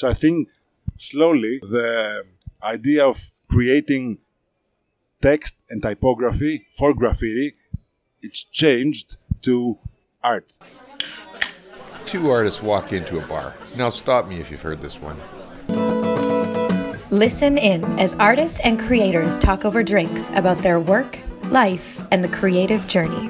So I think slowly the idea of creating text and typography for graffiti it's changed to art. Two artists walk into a bar. Now stop me if you've heard this one. Listen in as artists and creators talk over drinks about their work, life, and the creative journey.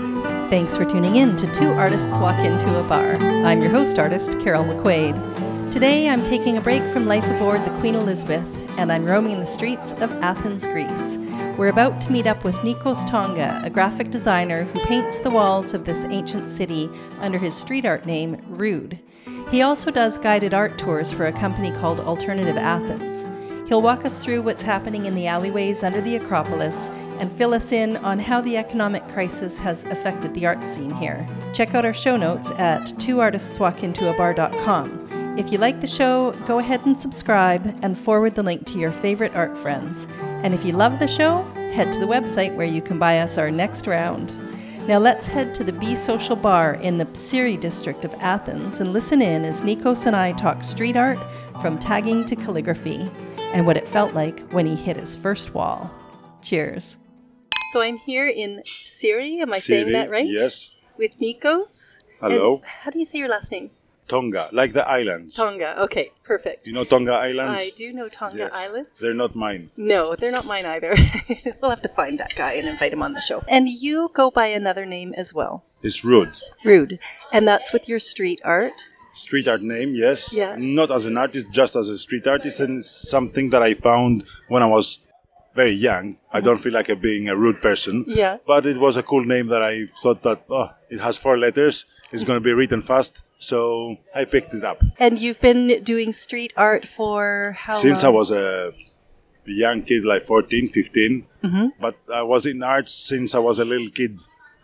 Thanks for tuning in to Two Artists Walk Into a Bar. I'm your host artist, Carol McQuaid. Today I'm taking a break from life aboard the Queen Elizabeth and I'm roaming the streets of Athens, Greece. We're about to meet up with Nikos Tonga, a graphic designer who paints the walls of this ancient city under his street art name, Rude. He also does guided art tours for a company called Alternative Athens. He'll walk us through what's happening in the alleyways under the Acropolis and fill us in on how the economic crisis has affected the art scene here. Check out our show notes at twoartistswalkintoabar.com. If you like the show, go ahead and subscribe and forward the link to your favorite art friends. And if you love the show, head to the website where you can buy us our next round. Now let's head to the Be Social Bar in the Psiri district of Athens and listen in as Nikos and I talk street art from tagging to calligraphy and what it felt like when he hit his first wall. Cheers. So I'm here in Psiri, am I saying that right? Yes. With Nikos. Hello. And how do you say your last name? Tonga, like the islands. Tonga. Okay, perfect. Do you know Tonga Islands? I do know Tonga Yes. Islands. They're not mine. No, they're not mine either. we'll have to find that guy and invite him on the show. And you go by another name as well. It's rude. Rude. And that's with your street art. Street art name, yes. Yeah. Not as an artist, just as a street artist, and something that I found when I was very young. I don't feel like a, being a rude person. Yeah. But it was a cool name that I thought that oh, it has four letters. It's going to be written fast, so I picked it up. And you've been doing street art for how Since I was a young kid, like 14, 15. Mm-hmm. But I was in arts since I was a little kid.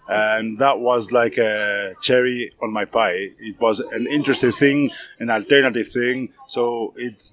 And that was like a cherry on my pie. It was an interesting thing, an alternative thing. So it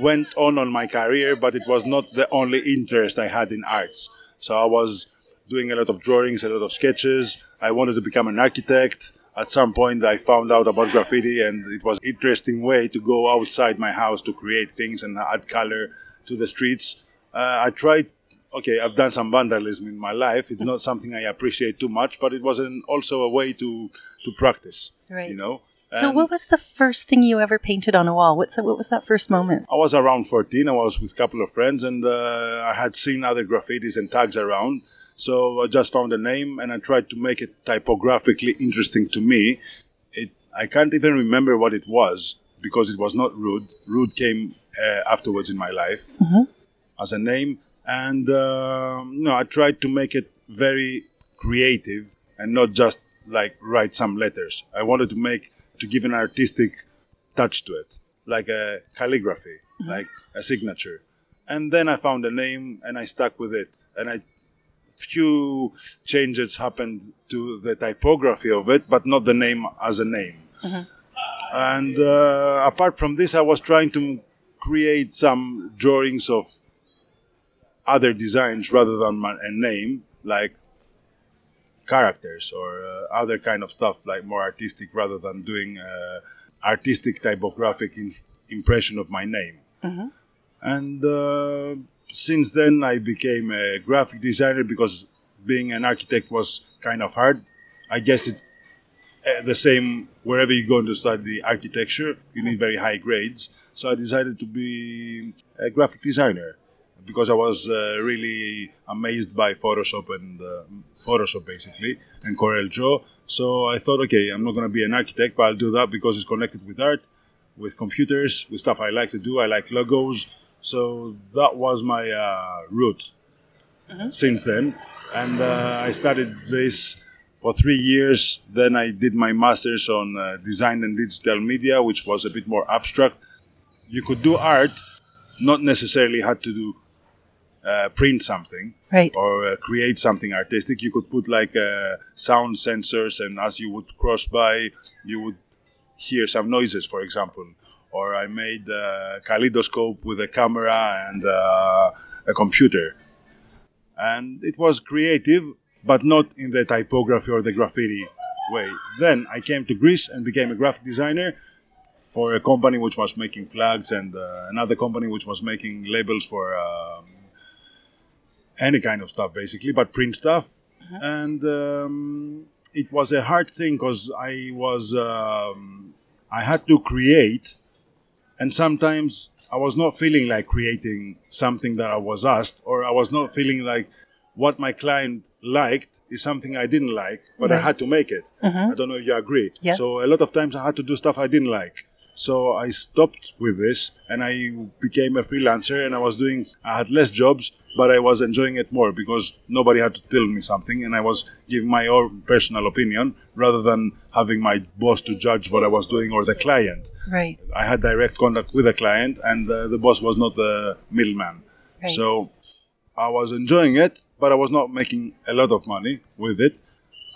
went on on my career, but it was not the only interest I had in arts. So I was doing a lot of drawings, a lot of sketches. I wanted to become an architect. At some point, I found out about graffiti, and it was an interesting way to go outside my house to create things and add color to the streets. Uh, I tried. Okay, I've done some vandalism in my life. It's not something I appreciate too much, but it was an, also a way to to practice. Right. You know. So what was the first thing you ever painted on a wall? What's that, what was that first moment? I was around 14. I was with a couple of friends, and uh, I had seen other graffitis and tags around. So I just found a name, and I tried to make it typographically interesting to me. It I can't even remember what it was because it was not rude. Rude came uh, afterwards in my life as a name, and um, no, I tried to make it very creative and not just like write some letters. I wanted to make to give an artistic touch to it, like a calligraphy, like a signature. And then I found a name and I stuck with it. And I few changes happened to the typography of it, but not the name as a name. And uh, apart from this, I was trying to create some drawings of other designs rather than my, a name, like characters or uh, other kind of stuff, like more artistic rather than doing uh, artistic typographic in- impression of my name. And uh, since then, I became a graphic designer because being an architect was kind of hard. I guess it's uh, the same wherever you go to study architecture, you need very high grades. So I decided to be a graphic designer because I was uh, really amazed by Photoshop and uh, Photoshop basically and Corel Draw. So I thought, okay, I'm not going to be an architect, but I'll do that because it's connected with art, with computers, with stuff I like to do. I like logos. So that was my uh, route since then. And uh, I studied this for three years. Then I did my master's on uh, design and digital media, which was a bit more abstract. You could do art, not necessarily had to do uh, print something Right. or uh, create something artistic. You could put like uh, sound sensors, and as you would cross by, you would hear some noises, for example. Or I made a kaleidoscope with a camera and uh, a computer. And it was creative, but not in the typography or the graffiti way. Then I came to Greece and became a graphic designer for a company which was making flags and uh, another company which was making labels for um, any kind of stuff, basically, but print stuff. And um, it was a hard thing because I was um, I had to create, and sometimes I was not feeling like creating something that I was asked, or I was not feeling like what my client liked is something I didn't like, but I had to make it. I don't know if you agree. Yes. So a lot of times I had to do stuff I didn't like. So I stopped with this and I became a freelancer and I was doing, I had less jobs, but I was enjoying it more because nobody had to tell me something and I was giving my own personal opinion rather than having my boss to judge what I was doing or the client. Right. I had direct contact with the client and uh, the boss was not the middleman. Right. So I was enjoying it, but I was not making a lot of money with it.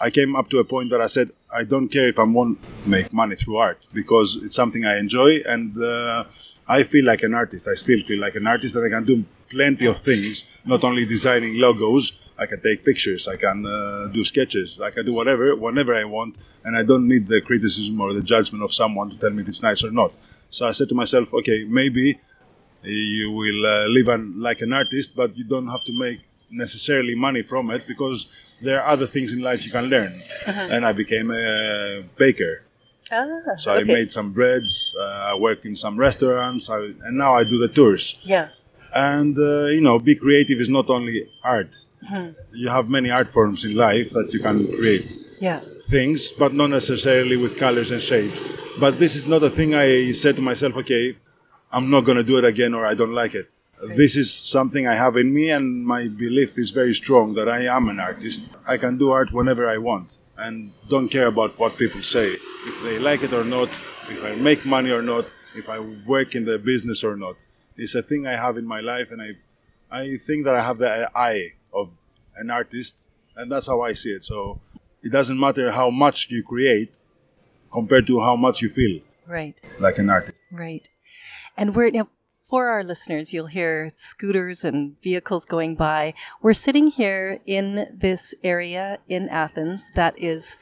I came up to a point that I said, I don't care if I won't make money through art because it's something I enjoy and uh, I feel like an artist. I still feel like an artist and I can do plenty of things, not only designing logos. I can take pictures, I can uh, do sketches, I can do whatever, whenever I want, and I don't need the criticism or the judgment of someone to tell me if it's nice or not. So I said to myself, okay, maybe you will uh, live an, like an artist, but you don't have to make necessarily money from it because there are other things in life you can learn. And I became a baker. Ah, So I made some breads, uh, I work in some restaurants, I, and now I do the tours. Yeah. And, uh, you know, be creative is not only art. Hmm. You have many art forms in life that you can create Yeah. things, but not necessarily with colors and shade. But this is not a thing I said to myself, okay, I'm not going to do it again or I don't like it. This is something I have in me, and my belief is very strong that I am an artist. I can do art whenever I want and don't care about what people say. If they like it or not, if I make money or not, if I work in the business or not. It's a thing I have in my life, and I, I think that I have the eye of an artist, and that's how I see it. So it doesn't matter how much you create compared to how much you feel Right. like an artist. Right. And we're now for our listeners, you'll hear scooters and vehicles going by. We're sitting here in this area in Athens that is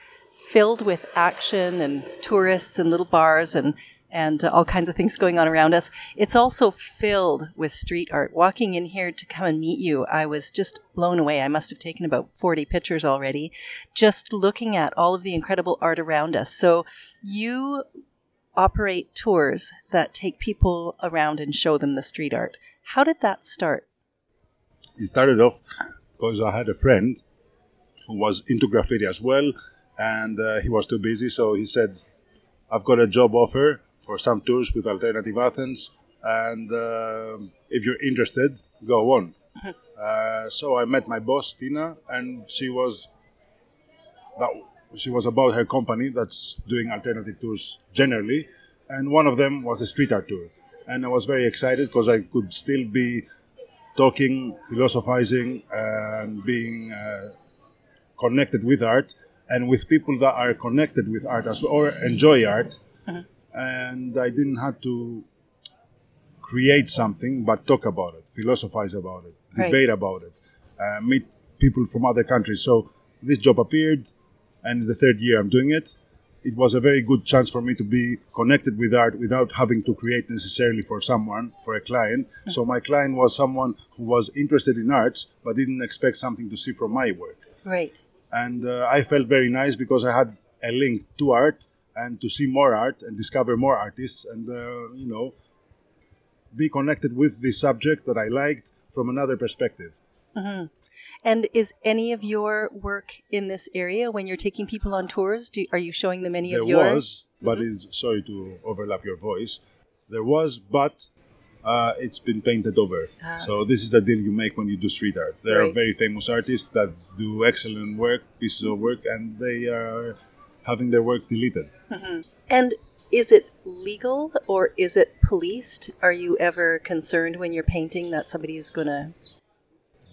filled with action and tourists and little bars and and all kinds of things going on around us. It's also filled with street art. Walking in here to come and meet you, I was just blown away. I must have taken about 40 pictures already just looking at all of the incredible art around us. So you operate tours that take people around and show them the street art. How did that start? It started off because I had a friend who was into graffiti as well, and uh, he was too busy, so he said, I've got a job offer for some tours with Alternative Athens, and uh, if you're interested, go on. Uh, so I met my boss, Tina, and she was that she was about her company that's doing alternative tours generally, and one of them was a street art tour. And I was very excited because I could still be talking, philosophizing, and being uh, connected with art and with people that are connected with art as well, or enjoy art. And I didn't have to create something, but talk about it, philosophize about it, Right. debate about it, uh, meet people from other countries. So this job appeared, and it's the third year I'm doing it. It was a very good chance for me to be connected with art without having to create necessarily for someone, for a client. So my client was someone who was interested in arts but didn't expect something to see from my work. Right. And uh, I felt very nice because I had a link to art and to see more art and discover more artists and, uh, you know, be connected with the subject that I liked from another perspective. And is any of your work in this area when you're taking people on tours? Do, are you showing them any There of your? was, but it's sorry to overlap your voice. There was, but uh, it's been painted over. So this is the deal you make when you do street art. There are Ah. Very famous artists that do excellent work, pieces of work, and they are having their work deleted. And is it legal or is it policed? Are you ever concerned when you're painting that somebody is going to?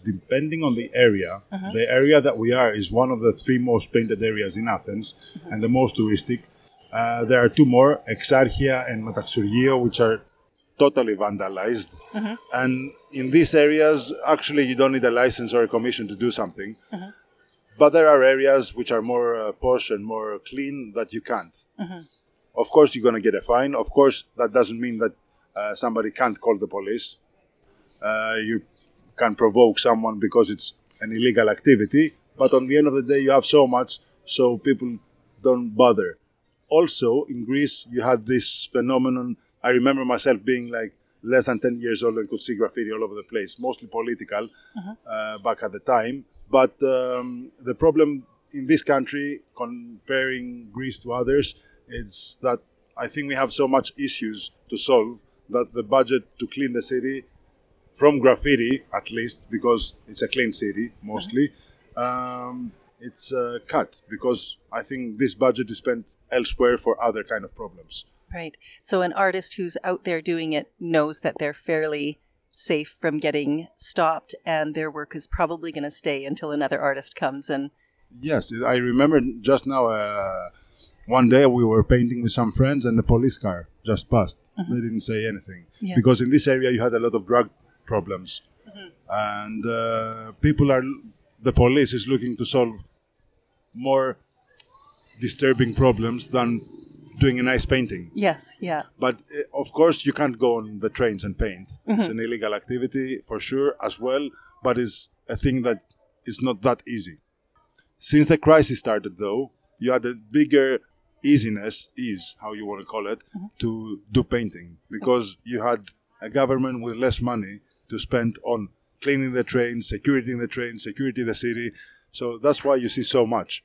Depending on the area, the area that we are is one of the three most painted areas in Athens and the most touristic. Uh, there are two more, Exarchia and Metaxurgio, which are totally vandalized. And in these areas, actually, you don't need a license or a commission to do something. But there are areas which are more uh, posh and more clean that you can't. Of course, you're going to get a fine. Of course, that doesn't mean that uh, somebody can't call the police. Uh, you can provoke someone because it's an illegal activity, but on the end of the day, you have so much, so people don't bother. Also, in Greece, you had this phenomenon. I remember myself being like less than 10 years old and could see graffiti all over the place, mostly political uh, back at the time. But um, the problem in this country, comparing Greece to others, is that I think we have so much issues to solve that the budget to clean the city from graffiti, at least, because it's a clean city mostly, um, it's uh, cut because I think this budget is spent elsewhere for other kind of problems. Right. So an artist who's out there doing it knows that they're fairly safe from getting stopped and their work is probably going to stay until another artist comes and Yes, I remember just now. Uh, one day we were painting with some friends, and the police car just passed. They didn't say anything Yeah. because in this area you had a lot of drug problems, and uh, people are. The police is looking to solve more disturbing problems than doing a nice painting. yes, yeah. But uh, of course, you can't go on the trains and paint. It's an illegal activity for sure, as well, but it's a thing that is not that easy. Since the crisis started, though, you had a bigger easiness, ease, how you want to call it, to do painting because you had a government with less money to spend on cleaning the trains, security in the trains, security the city. So that's why you see so much.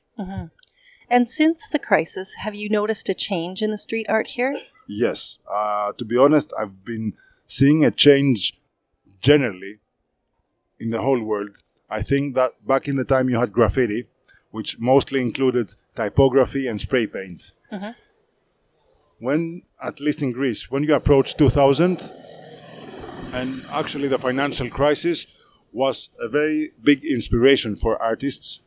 And since the crisis, have you noticed a change in the street art here? Yes. Uh, to be honest, I've been seeing a change generally in the whole world. I think that back in the time you had graffiti, which mostly included typography and spray paint. When, at least in Greece, when you approach 2000, and actually the financial crisis was a very big inspiration for artists.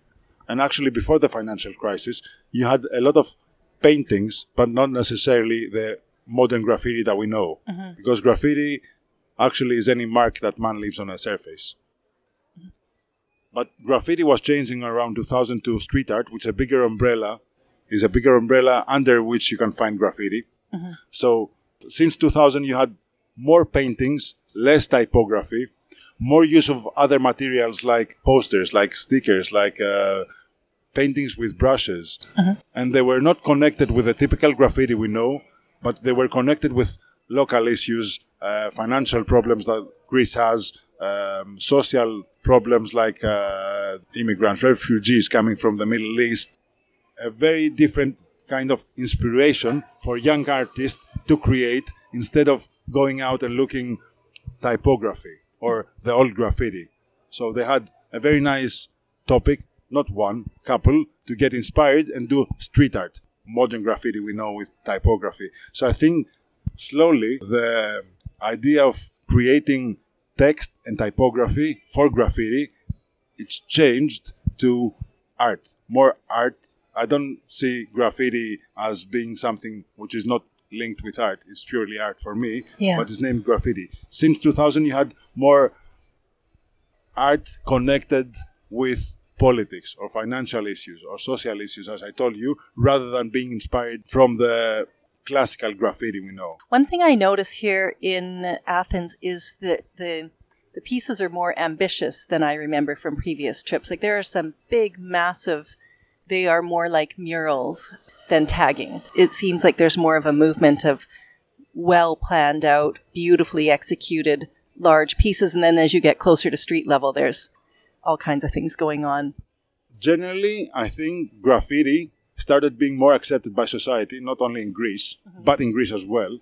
And actually, before the financial crisis, you had a lot of paintings, but not necessarily the modern graffiti that we know. Mm-hmm. Because graffiti actually is any mark that man leaves on a surface. But graffiti was changing around 2000 to street art, which is a bigger umbrella is a bigger umbrella under which you can find graffiti. Mm-hmm. So since 2000, you had more paintings, less typography, more use of other materials like posters, like stickers, like uh, paintings with brushes. And they were not connected with the typical graffiti we know, but they were connected with local issues, uh, financial problems that Greece has, um, social problems like uh, immigrants, refugees coming from the Middle East, a very different kind of inspiration for young artists to create instead of going out and looking typography or the old graffiti. So they had a very nice topic, not one, couple, to get inspired and do street art. Modern graffiti we know with typography. So I think slowly the idea of creating text and typography for graffiti it's changed to art, more art. I don't see graffiti as being something which is not linked with art. It's purely art for me, Yeah. but it's named graffiti. Since 2000, you had more art connected with politics or financial issues or social issues, as I told you, rather than being inspired from the classical graffiti we know. One thing I notice here in Athens is that the the pieces are more ambitious than I remember from previous trips. Like there are some big, massive. They are more like murals than tagging. It seems like there's more of a movement of well planned out, beautifully executed large pieces, and then as you get closer to street level, there's all kinds of things going on. Generally, I think graffiti started being more accepted by society, not only in Greece, mm-hmm. but in Greece as well.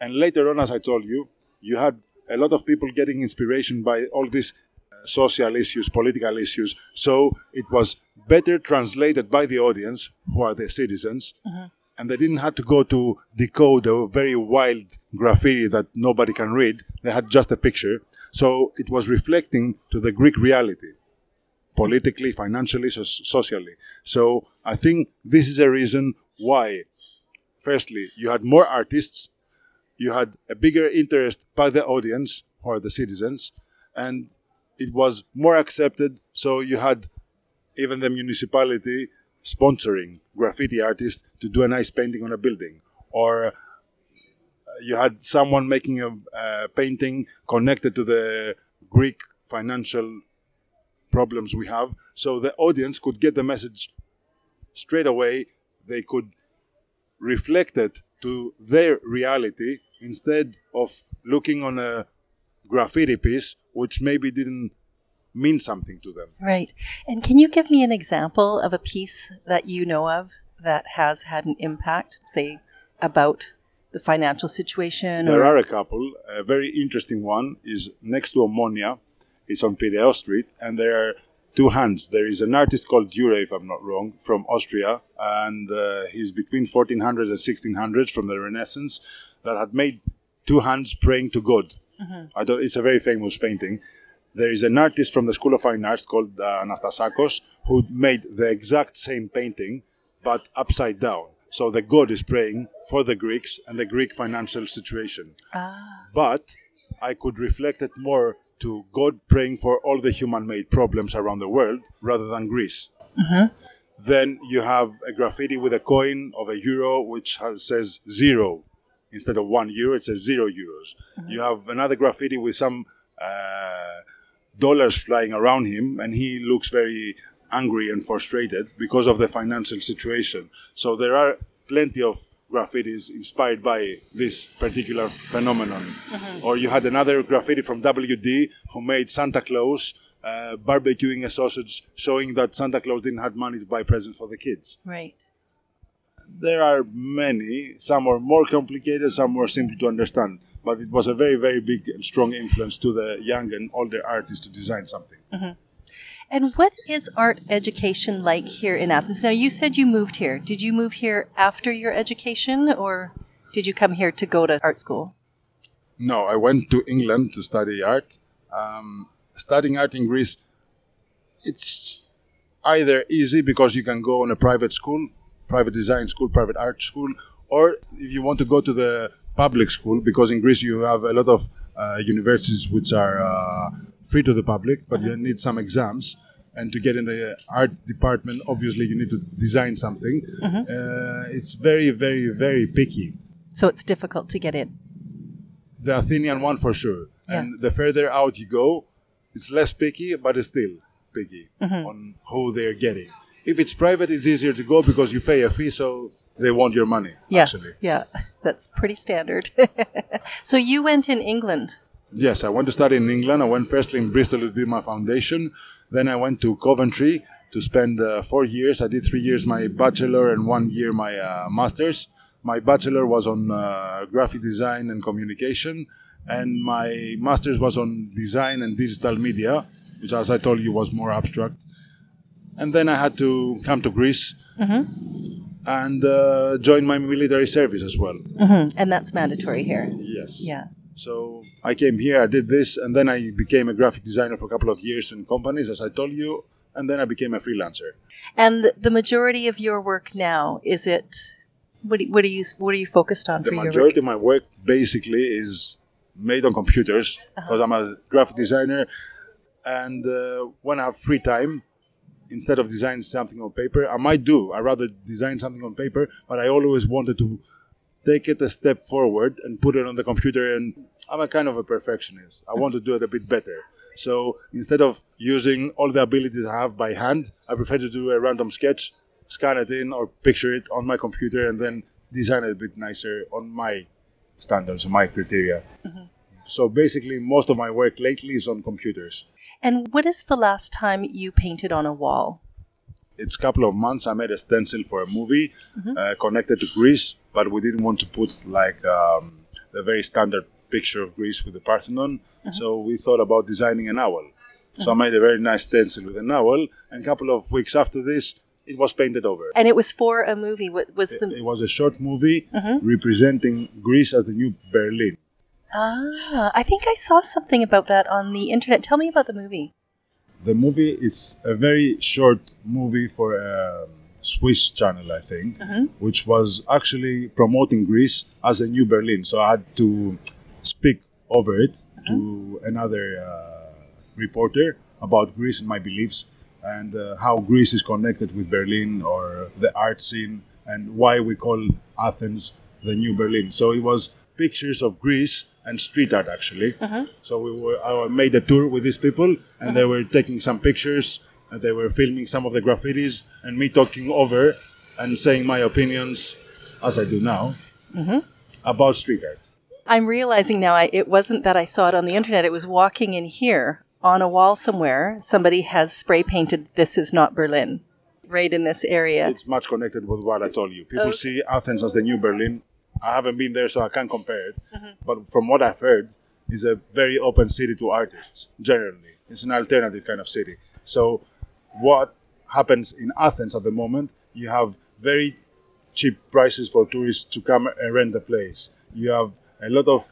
And later on, as I told you, you had a lot of people getting inspiration by all these social issues, political issues. So it was better translated by the audience, who are the citizens, mm-hmm. and they didn't have to go to decode a very wild graffiti that nobody can read. They had just a picture. So it was reflecting to the Greek reality politically, financially, so- socially. So I think this is a reason why, firstly, you had more artists, you had a bigger interest by the audience, who are the citizens, and it was more accepted. So you had even the municipality sponsoring graffiti artists to do a nice painting on a building, or uh, you had someone making a uh, painting connected to the Greek financial problems we have. So the audience could get the message straight away. They could reflect it to their reality instead of looking on a graffiti piece which maybe didn't mean something to them. Right. And can you give me an example of a piece that you know of that has had an impact, say, about the financial situation? There are a couple. A very interesting one is next to Omonia. It's on Piraeus Street, and there are two hands. There is an artist called Dürer, if I'm not wrong, from Austria, and uh, he's between 1400s and 1600s from the Renaissance, that had made two hands praying to God. I don't, it's a very famous painting. There is an artist from the School of Fine Arts called uh, Anastasakos who made the exact same painting, but upside down. So the god is praying for the Greeks and the Greek financial situation. Ah. But I could reflect it more to God praying for all the human made problems around the world rather than Greece. Then you have a graffiti with a coin of a euro which has, says zero. Instead of one euro, it says zero euros. You have another graffiti with some uh, dollars flying around him, and he looks very angry and frustrated because of the financial situation. So there are plenty of graffitis inspired by this particular phenomenon. Or you had another graffiti from WD who made Santa Claus uh, barbecuing a sausage, showing that Santa Claus didn't have money to buy presents for the kids. Right. There are many. Some are more complicated, some more simple to understand. But it was a very, very big and strong influence to the young and older artists to design something. And what is art education like here in Athens? Now, you said you moved here. Did you move here after your education, or did you come here to go to art school? No, I went to England to study art. Um, studying art in Greece, it's either easy because you can go on a private school, private design school, private art school, or if you want to go to the public school, because in Greece you have a lot of uh, universities which are uh, free to the public, but you need some exams. And to get in the art department, obviously you need to design something. Uh, it's very, very, very picky So it's difficult to get in. the Athenian one for sure. Yeah. And the further out you go, it's less picky, but it's still picky Mm-hmm. on who they're getting. If it's private, it's easier to go because you pay a fee, so they want your money. Yes. Actually. Yeah. That's pretty standard. so you went in England. Yes, I went to study in England. I went firstly in Bristol to do my foundation. Then I went to Coventry to spend uh, four years. I did three years my bachelor and one year my uh, master's. My bachelor was on uh, graphic design and communication, and my master's was on design and digital media, which, as I told you, was more abstract. And then I had to come to Greece and uh, join my military service as well. And that's mandatory here. Yes. Yeah. So I came here, I did this, and then I became a graphic designer for a couple of years in companies, as I told you, and then I became a freelancer. And the majority of your work now is it? What, what are you What are you focused on The for your majority of my work basically is made on computers because I'm a graphic designer, and uh, when I have free time, instead of designing something on paper, I might do. I rather design something on paper, but I always wanted to take it a step forward and put it on the computer. And I'm a kind of a perfectionist. I want to do it a bit better. So instead of using all the abilities I have by hand, I prefer to do a random sketch, scan it in, or picture it on my computer, and then design it a bit nicer on my standards, my criteria. Mm-hmm. So basically, most of my work lately is on computers. And what is the last time you painted on a wall? it's a couple of months. I made a stencil for a movie uh, connected to Greece, but we didn't want to put like um, the very standard picture of Greece with the Parthenon. So we thought about designing an owl. So I made a very nice stencil with an owl, and a couple of weeks after this, it was painted over. And it was for a movie. What was the? It was a short movie representing Greece as the new Berlin. Ah, I think I saw something about that on the internet. Tell me about the movie. The movie is a very short movie for a Swiss channel, I think, which was actually promoting Greece as a new Berlin. So I had to speak over it to another uh, reporter about Greece and my beliefs and uh, how Greece is connected with Berlin or the art scene and why we call Athens the new Berlin. So it was pictures of Greece and street art actually. Uh-huh. So we were I made a tour with these people, and they uh-huh. were taking some pictures, and they were filming some of the graffitis, and me talking over and saying my opinions, as I do now, mm-hmm. about street art. I'm realizing now I, it wasn't that I saw it on the internet. It was walking in here on a wall somewhere. Somebody has spray painted "This is not Berlin" right in this area. It's much connected with what I told you. People oh. see Athens as the new Berlin. I haven't been there, so I can't compare it. But from what I've heard, it's a very open city to artists. Generally, it's an alternative kind of city. So, what happens in Athens at the moment? You have very cheap prices for tourists to come and rent the place. You have a lot of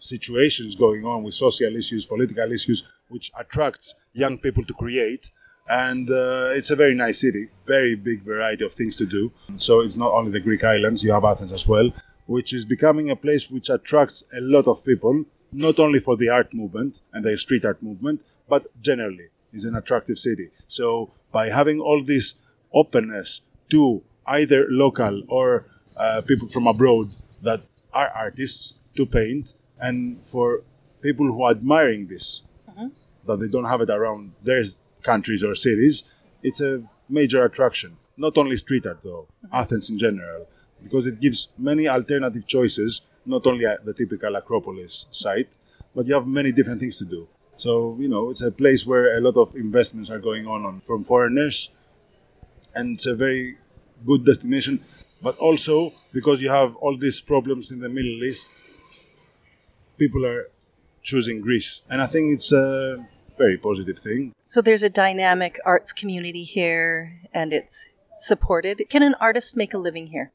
situations going on with social issues, political issues, which attracts young people to create. And uh, it's a very nice city, very big variety of things to do. So it's not only the Greek islands, you have Athens as well, which is becoming a place which attracts a lot of people, not only for the art movement and the street art movement, but generally is an attractive city. So by having all this openness to either local or uh, people from abroad that are artists to paint, and for people who are admiring this, that they don't have it around their countries or cities, it's a major attraction. Not only street art though, Athens in general, because it gives many alternative choices, not only the typical Acropolis site, but you have many different things to do. So, you know, it's a place where a lot of investments are going on, on from foreigners, and it's a very good destination. But also because you have all these problems in the Middle East, people are choosing Greece, and I think it's a very positive thing. So there's a dynamic arts community here, and it's supported. Can an artist make a living here?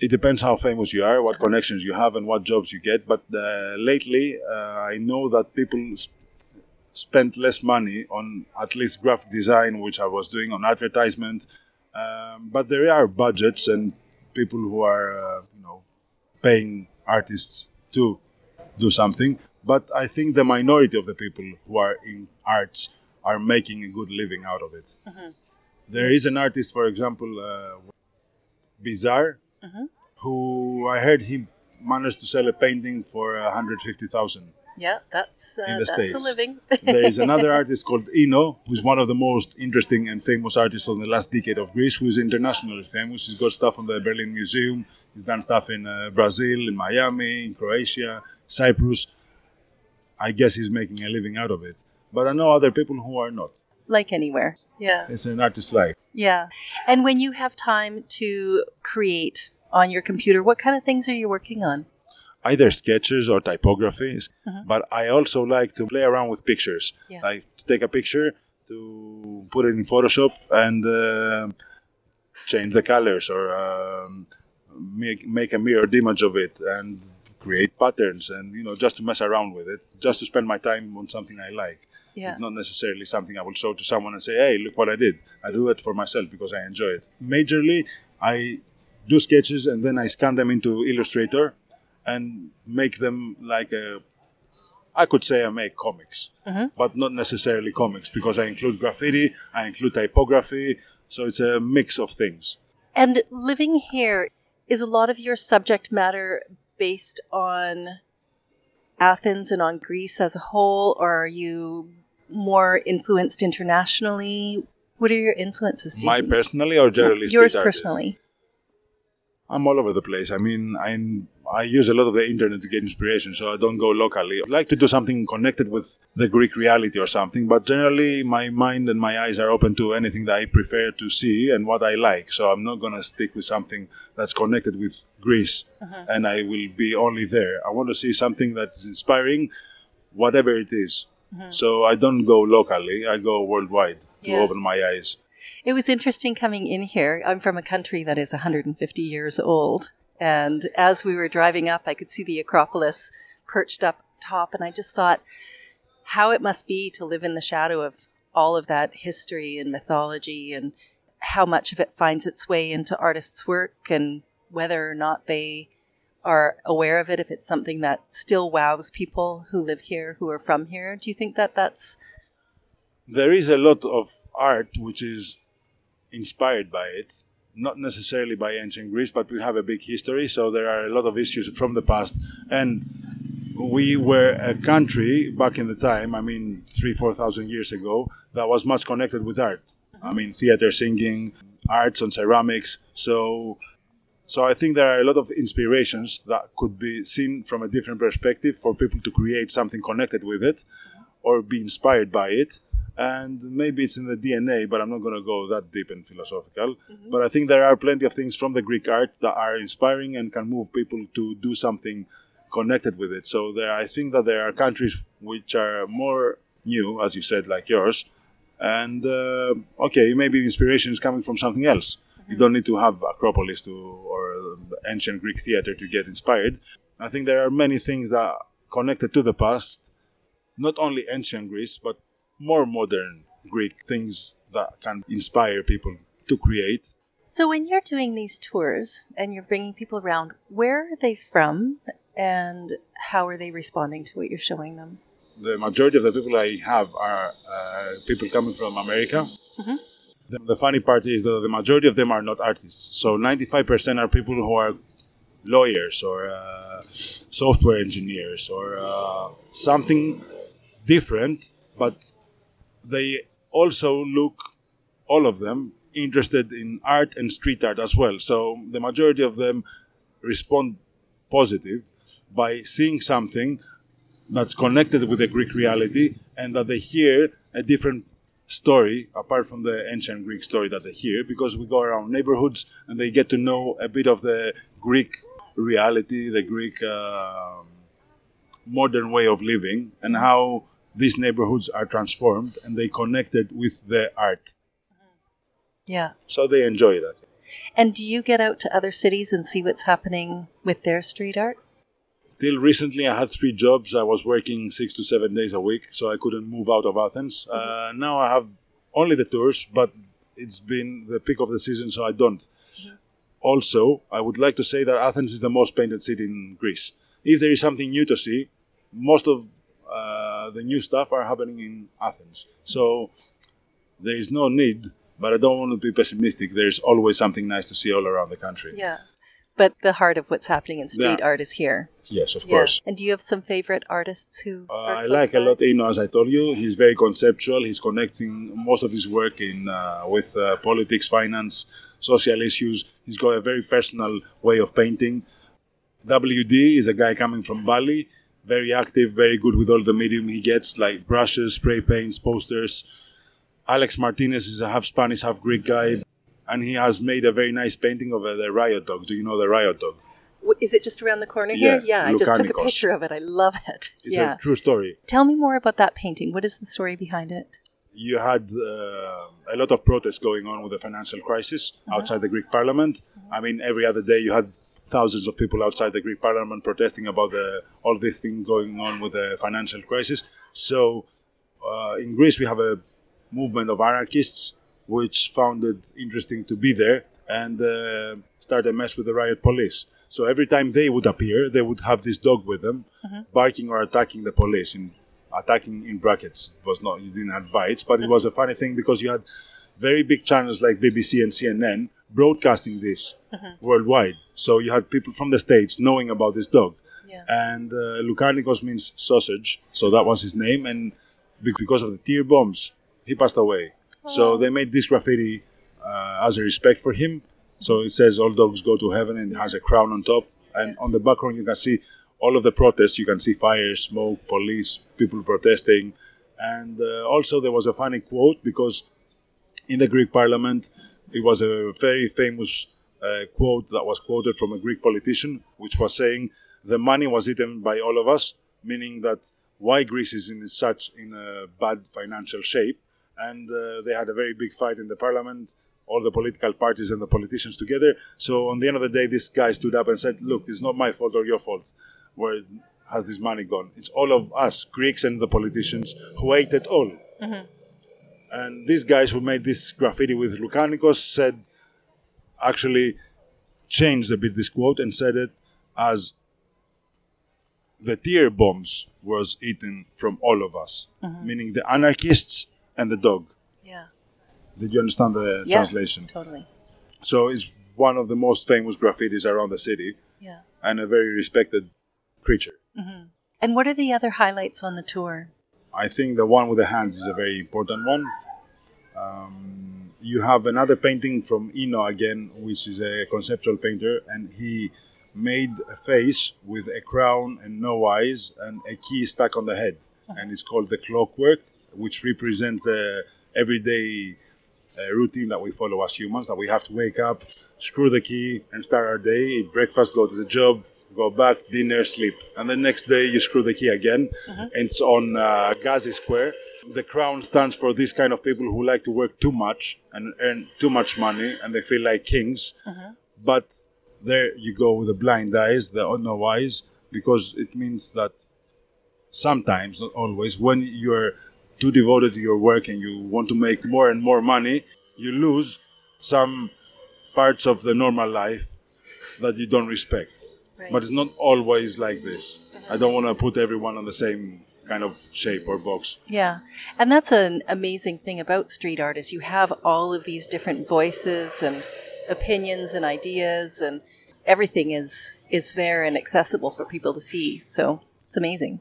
It depends how famous you are, what connections you have, and what jobs you get. But uh, lately, uh, I know that people sp- spend less money on at least graphic design, which I was doing on advertisement. Um, but there are budgets and people who are, uh, you know, paying artists to do something. But I think the minority of the people who are in arts are making a good living out of it. There is an artist, for example, uh, Bizarre, who I heard he managed to sell a painting for 150,000 Yeah, that's uh, in the that's States. a living. there is another artist called Ino, who's one of the most interesting and famous artists of the last decade of Greece, who's internationally famous. He's got stuff on the Berlin Museum. He's done stuff in uh, Brazil, in Miami, in Croatia, Cyprus. I guess he's making a living out of it. But I know other people who are not. like anywhere. Yeah. It's an artist's life. Yeah. And when you have time to create on your computer, what kind of things are you working on? either sketches or typographies, but I also like to play around with pictures. Yeah. Like to take a picture, to put it in Photoshop, and uh, change the colors or um, make make a mirrored image of it and create patterns and you know just to mess around with it, just to spend my time on something I like. Yeah. It's not necessarily something I will show to someone and say, "Hey, look what I did." I do it for myself because I enjoy it. Majorly, I do sketches and then I scan them into Illustrator and make them like a I could say I make comics, mm-hmm. but not necessarily comics because I include graffiti, I include typography, so it's a mix of things. And living here, is a lot of your subject matter based on Athens and on Greece as a whole, or are you more influenced internationally? What are your influences? My personally or generally Yours personally. I'm all over the place. I mean, I I use a lot of the internet to get inspiration, so I don't go locally. I like to do something connected with the Greek reality or something, but generally my mind and my eyes are open to anything that I prefer to see and what I like. So I'm not gonna stick with something that's connected with Greece, uh-huh. and I will be only there. I want to see something that's inspiring, whatever it is. Mm-hmm. So I don't go locally. I go worldwide to Yeah. open my eyes. It was interesting coming in here. I'm from a country that is 150 years old. And as we were driving up, I could see the Acropolis perched up top. And I just thought how it must be to live in the shadow of all of that history and mythology and how much of it finds its way into artists' work and whether or not they are aware of it, if it's something that still wows people who live here, who are from here. Do you think that that's. there is a lot of art which is inspired by it, not necessarily by ancient Greece, but we have a big history. So there are a lot of issues from the past, and we were a country back in the time. I mean, three, four thousand years ago, that was much connected with art. I mean, theater, singing, arts on ceramics. So, so I think there are a lot of inspirations that could be seen from a different perspective for people to create something connected with it, or be inspired by it and maybe it's in the DNA, but I'm not going to go that deep and philosophical. Mm-hmm. But I think there are plenty of things from the Greek art that are inspiring and can move people to do something connected with it. So there, I think that there are countries which are more new, as you said, like yours, and uh, okay, maybe the inspiration is coming from something else. You don't need to have Acropolis to or ancient Greek theater to get inspired. I think there are many things that connected to the past, not only ancient Greece, but more modern Greek things that can inspire people to create. So, when you're doing these tours and you're bringing people around, where are they from and how are they responding to what you're showing them? The majority of the people I have are uh, people coming from America. Mm-hmm. The, the, funny part is that the majority of them are not artists. So, 95% are people who are lawyers or uh, software engineers or uh, something different, but they also look, all of them, interested in art and street art as well. So the majority of them respond positive by seeing something that's connected with the Greek reality and that they hear a different story apart from the ancient Greek story that they hear because we go around neighborhoods and they get to know a bit of the Greek reality, the Greek uh, modern way of living, and how these neighborhoods are transformed and they connected with the art. Yeah. So they enjoy it, I think. And do you get out to other cities and see what's happening with their street art? Till recently, I had three jobs. I was working six to seven days a week, so I couldn't move out of Athens. Mm-hmm. Uh, now I have only the tours, but it's been the peak of the season, so I don't. Mm-hmm. Also, I would like to say that Athens is the most painted city in Greece. If there is something new to see, most of uh, the new stuff are happening in Athens. So there is no need, but I don't want to be pessimistic. There's always something nice to see all around the country. Yeah. But the heart of what's happening in street yeah. art is here. Yes, of yeah. course. And do you have some favorite artists who? Uh, I like by? a lot Ino, as I told you. He's very conceptual. He's connecting most of his work in uh, with uh, politics, finance, social issues. He's got a very personal way of painting. WD is a guy coming from Bali very active, very good with all the medium he gets, like brushes, spray paints, posters. Alex Martinez is a half Spanish, half Greek guy, and he has made a very nice painting of uh, the riot dog. Do you know the riot dog? Is it just around the corner here? Yeah, yeah I just took a picture of it. I love it. It's yeah. a true story. Tell me more about that painting. What is the story behind it? You had uh, a lot of protests going on with the financial crisis uh-huh. outside the Greek parliament. Uh-huh. I mean, every other day you had thousands of people outside the Greek parliament protesting about the, all this thing going on with the financial crisis. So uh, in Greece, we have a movement of anarchists which found it interesting to be there and uh, start a mess with the riot police. So every time they would appear, they would have this dog with them, mm-hmm. barking or attacking the police. In attacking in brackets, it was not you didn't have bites, but it was a funny thing because you had very big channels like BBC and CNN broadcasting this mm-hmm. worldwide. So you had people from the States knowing about this dog. Yeah. And uh, Lukanikos means sausage, so that was his name. And because of the tear bombs, he passed away. Oh. So they made this graffiti uh, as a respect for him. So it says all dogs go to heaven and it has a crown on top. And on the background, you can see all of the protests. You can see fire, smoke, police, people protesting. And uh, also, there was a funny quote because in the Greek parliament, it was a very famous uh, quote that was quoted from a Greek politician, which was saying, "The money was eaten by all of us," meaning that why Greece is in such in a bad financial shape. And uh, they had a very big fight in the parliament, all the political parties and the politicians together. So on the end of the day, this guy stood up and said, "Look, it's not my fault or your fault. Where has this money gone? It's all of us, Greeks and the politicians, who ate it all." Mm-hmm. And these guys who made this graffiti with Lukanikos said, actually changed a bit this quote and said it as the tear bombs was eaten from all of us, mm-hmm. meaning the anarchists and the dog. Did you understand the yeah, translation? Totally. So it's one of the most famous graffitis around the city Yeah. and a very respected creature. And what are the other highlights on the tour? I think the one with the hands is a very important one. Um, you have another painting from Ino again, which is a conceptual painter, and he made a face with a crown and no eyes and a key stuck on the head. And it's called the clockwork, which represents the everyday uh, routine that we follow as humans, that we have to wake up, screw the key, and start our day, eat breakfast, go to the job, go back, dinner, sleep. And the next day you screw the key again. And it's on uh, Gazi Square. The crown stands for these kind of people who like to work too much and earn too much money, and they feel like kings. But there you go with the blind eyes, the no eyes, because it means that sometimes, not always, when you're too devoted to your work and you want to make more and more money, you lose some parts of the normal life that you don't respect. Right. But it's not always like this. I don't want to put everyone on the same kind of shape or box. Yeah. And that's an amazing thing about street art is you have all of these different voices and opinions and ideas and everything is is there and accessible for people to see. So it's amazing.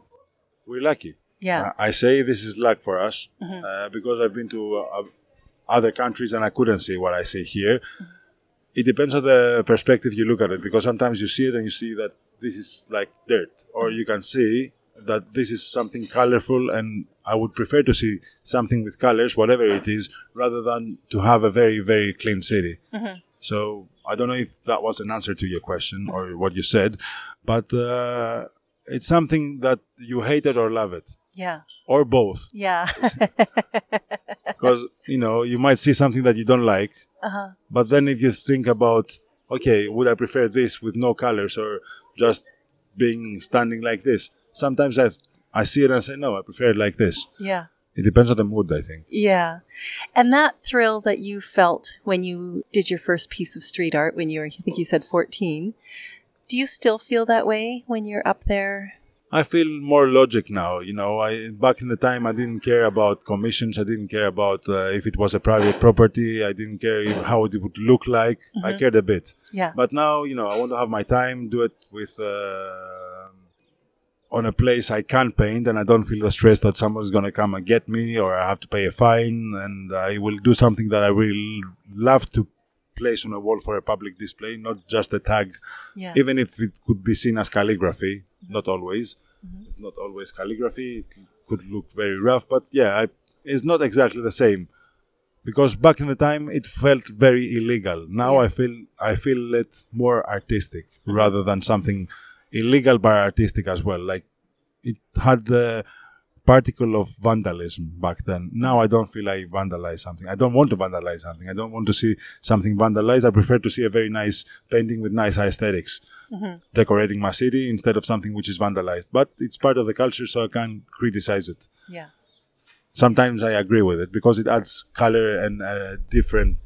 We're lucky. Yeah. I I say this is luck for us uh, because I've been to uh, other countries and I couldn't see what I see here. It depends on the perspective you look at it because sometimes you see it and you see that this is like dirt, or you can see that this is something colorful and I would prefer to see something with colors, whatever it is, rather than to have a very, very clean city. So I don't know if that was an answer to your question or what you said, but uh, it's something that you hate it or love it, Yeah. or both. Yeah. Because you know you might see something that you don't like, uh-huh. but then if you think about, okay, would I prefer this with no colors or just being standing like this? Sometimes I I see it and I say no, I prefer it like this. Yeah. It depends on the mood, I think. Yeah. And that thrill that you felt when you did your first piece of street art when you were, I think you said 14, do you still feel that way when you're up there? I feel more logic now. You know, I back in the time I didn't care about commissions. I didn't care about uh, if it was a private property. I didn't care if, how it would look like. I cared a bit. Yeah. But now, you know, I want to have my time, do it with uh, on a place I can paint, and I don't feel the stress that someone's going to come and get me, or I have to pay a fine, and I will do something that I will love to place on a wall for a public display, not just a tag, Yeah. even if it could be seen as calligraphy. Not always. Mm-hmm. It's not always calligraphy. It could look very rough, but yeah, I, it's not exactly the same because back in the time it felt very illegal. Now Yeah. I feel I feel it more artistic rather than something illegal but artistic as well. Like it had the particle of vandalism back then. Now I don't feel I vandalize something. I don't want to vandalize something. I don't want to see something vandalized. I prefer to see a very nice painting with nice aesthetics, mm-hmm. decorating my city instead of something which is vandalized. But it's part of the culture, so I can't criticize it Yeah. sometimes I agree with it because it adds color and a different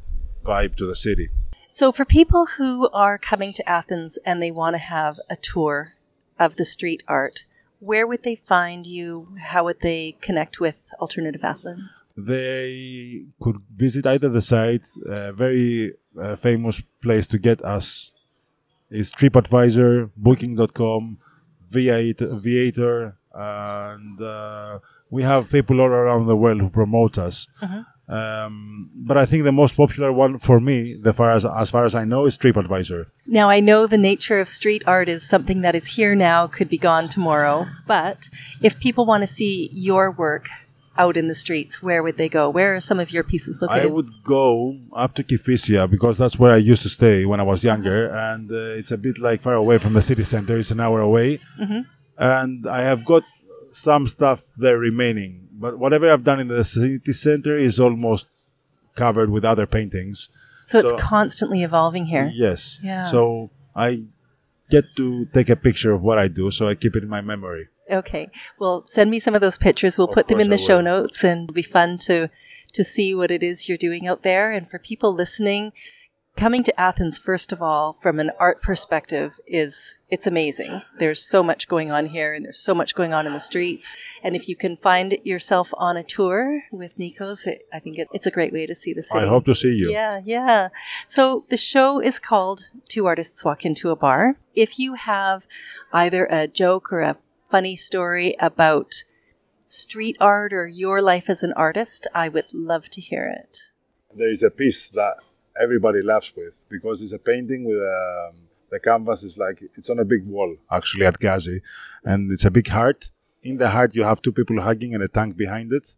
vibe to the city. So for people who are coming to Athens and they want to have a tour of the street art, where would they find you? How would they connect with Alternative Athens? They could visit either the site, a very uh, famous place to get us is TripAdvisor, Booking.com, Viator, and uh, we have people all around the world who promote us. Um, but I think the most popular one for me, the far as as far as I know, is TripAdvisor. Now, I know the nature of street art is something that is here now, could be gone tomorrow. But if people want to see your work out in the streets, where would they go? Where are some of your pieces located? I would go up to Kifisia because that's where I used to stay when I was younger, and uh, it's a bit like far away from the city center. It's an hour away, and I have got some stuff there remaining. But whatever I've done in the city center is almost covered with other paintings. so it's so- constantly evolving here. Yes. Yeah. So I get to take a picture of what I do, so I keep it in my memory. Okay. Well, send me some of those pictures. We'll Of put them in the show notes and it'll be fun to to see what it is you're doing out there. And for people listening, coming to Athens, first of all, from an art perspective, is it's amazing. There's so much going on here, and there's so much going on in the streets. And if you can find yourself on a tour with Nikos, it, I think it, it's a great way to see the city. I hope to see you. Yeah, yeah. So the show is called Two Artists Walk Into a Bar. If you have either a joke or a funny story about street art or your life as an artist, I would love to hear it. There is a piece that everybody laughs with because it's a painting with a, um, the canvas is like it's on a big wall actually at Gazi, and it's a big heart. In the heart, you have two people hugging and a tank behind it,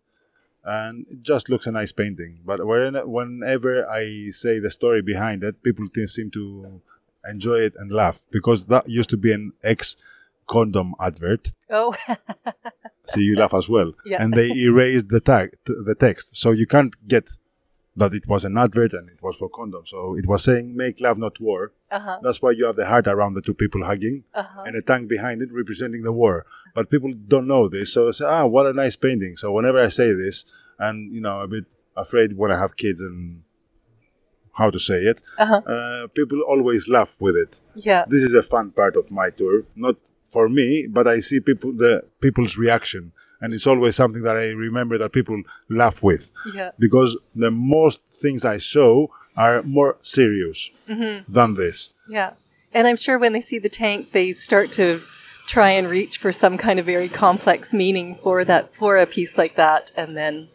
and it just looks a nice painting. But whenever I say the story behind it, people seem to enjoy it and laugh because that used to be an ex condom advert. Oh. so you laugh as well. Yeah. And they erased the tag, the text, so you can't get that it was an advert and it was for condoms. So it was saying "Make love, not war." Uh-huh. That's why you have the heart around the two people hugging Uh-huh. and a tank behind it representing the war. But people don't know this, so I say, "Ah, what a nice painting." So whenever I say this, and you know, a bit afraid when I have kids and how to say it, Uh-huh. uh, people always laugh with it. Yeah. This is a fun part of my tour, not for me, but I see people the people's reaction, and it's always something that I remember that people laugh with Yeah. because the most things I show are more serious Mm-hmm. than this. Yeah. And I'm sure when they see the tank, they start to try and reach for some kind of very complex meaning for that, for a piece like that. And then,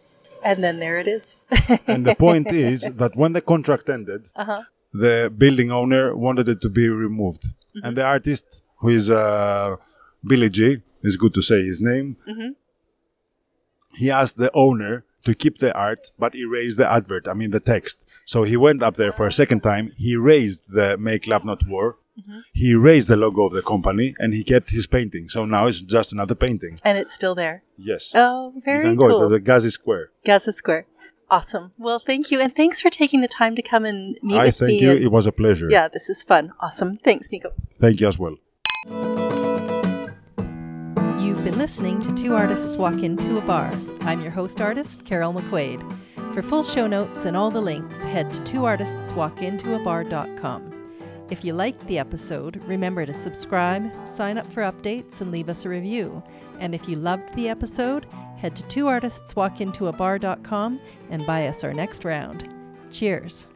and then there it is. And the point is that when the contract ended, Uh-huh. the building owner wanted it to be removed, Mm-hmm. and the artist, who is uh, Billy Gee, is good to say his name. Mm-hmm. He asked the owner to keep the art but erase the advert. I mean the text. So he went up there for a second time. He erased the "Make Love Not War." Mm-hmm. He erased the logo of the company, and he kept his painting. So now it's just another painting. and it's still there. Yes. Oh, very you can go. cool. It's the Gazi Square. Gaza Square. Awesome. Well, thank you. And thanks for taking the time to come and meet I with thank me. you. and- It was a pleasure. yeah, this is fun. Awesome. Thanks, Nico. Thank you as well. Been listening to Two Artists Walk Into a Bar. I'm your host artist, Carol McQuaid. For full show notes and all the links, head to twoartistswalkintoabar.com. If you liked the episode, remember to subscribe, sign up for updates, and leave us a review. And if you loved the episode, head to twoartistswalkintoabar.com and buy us our next round. Cheers.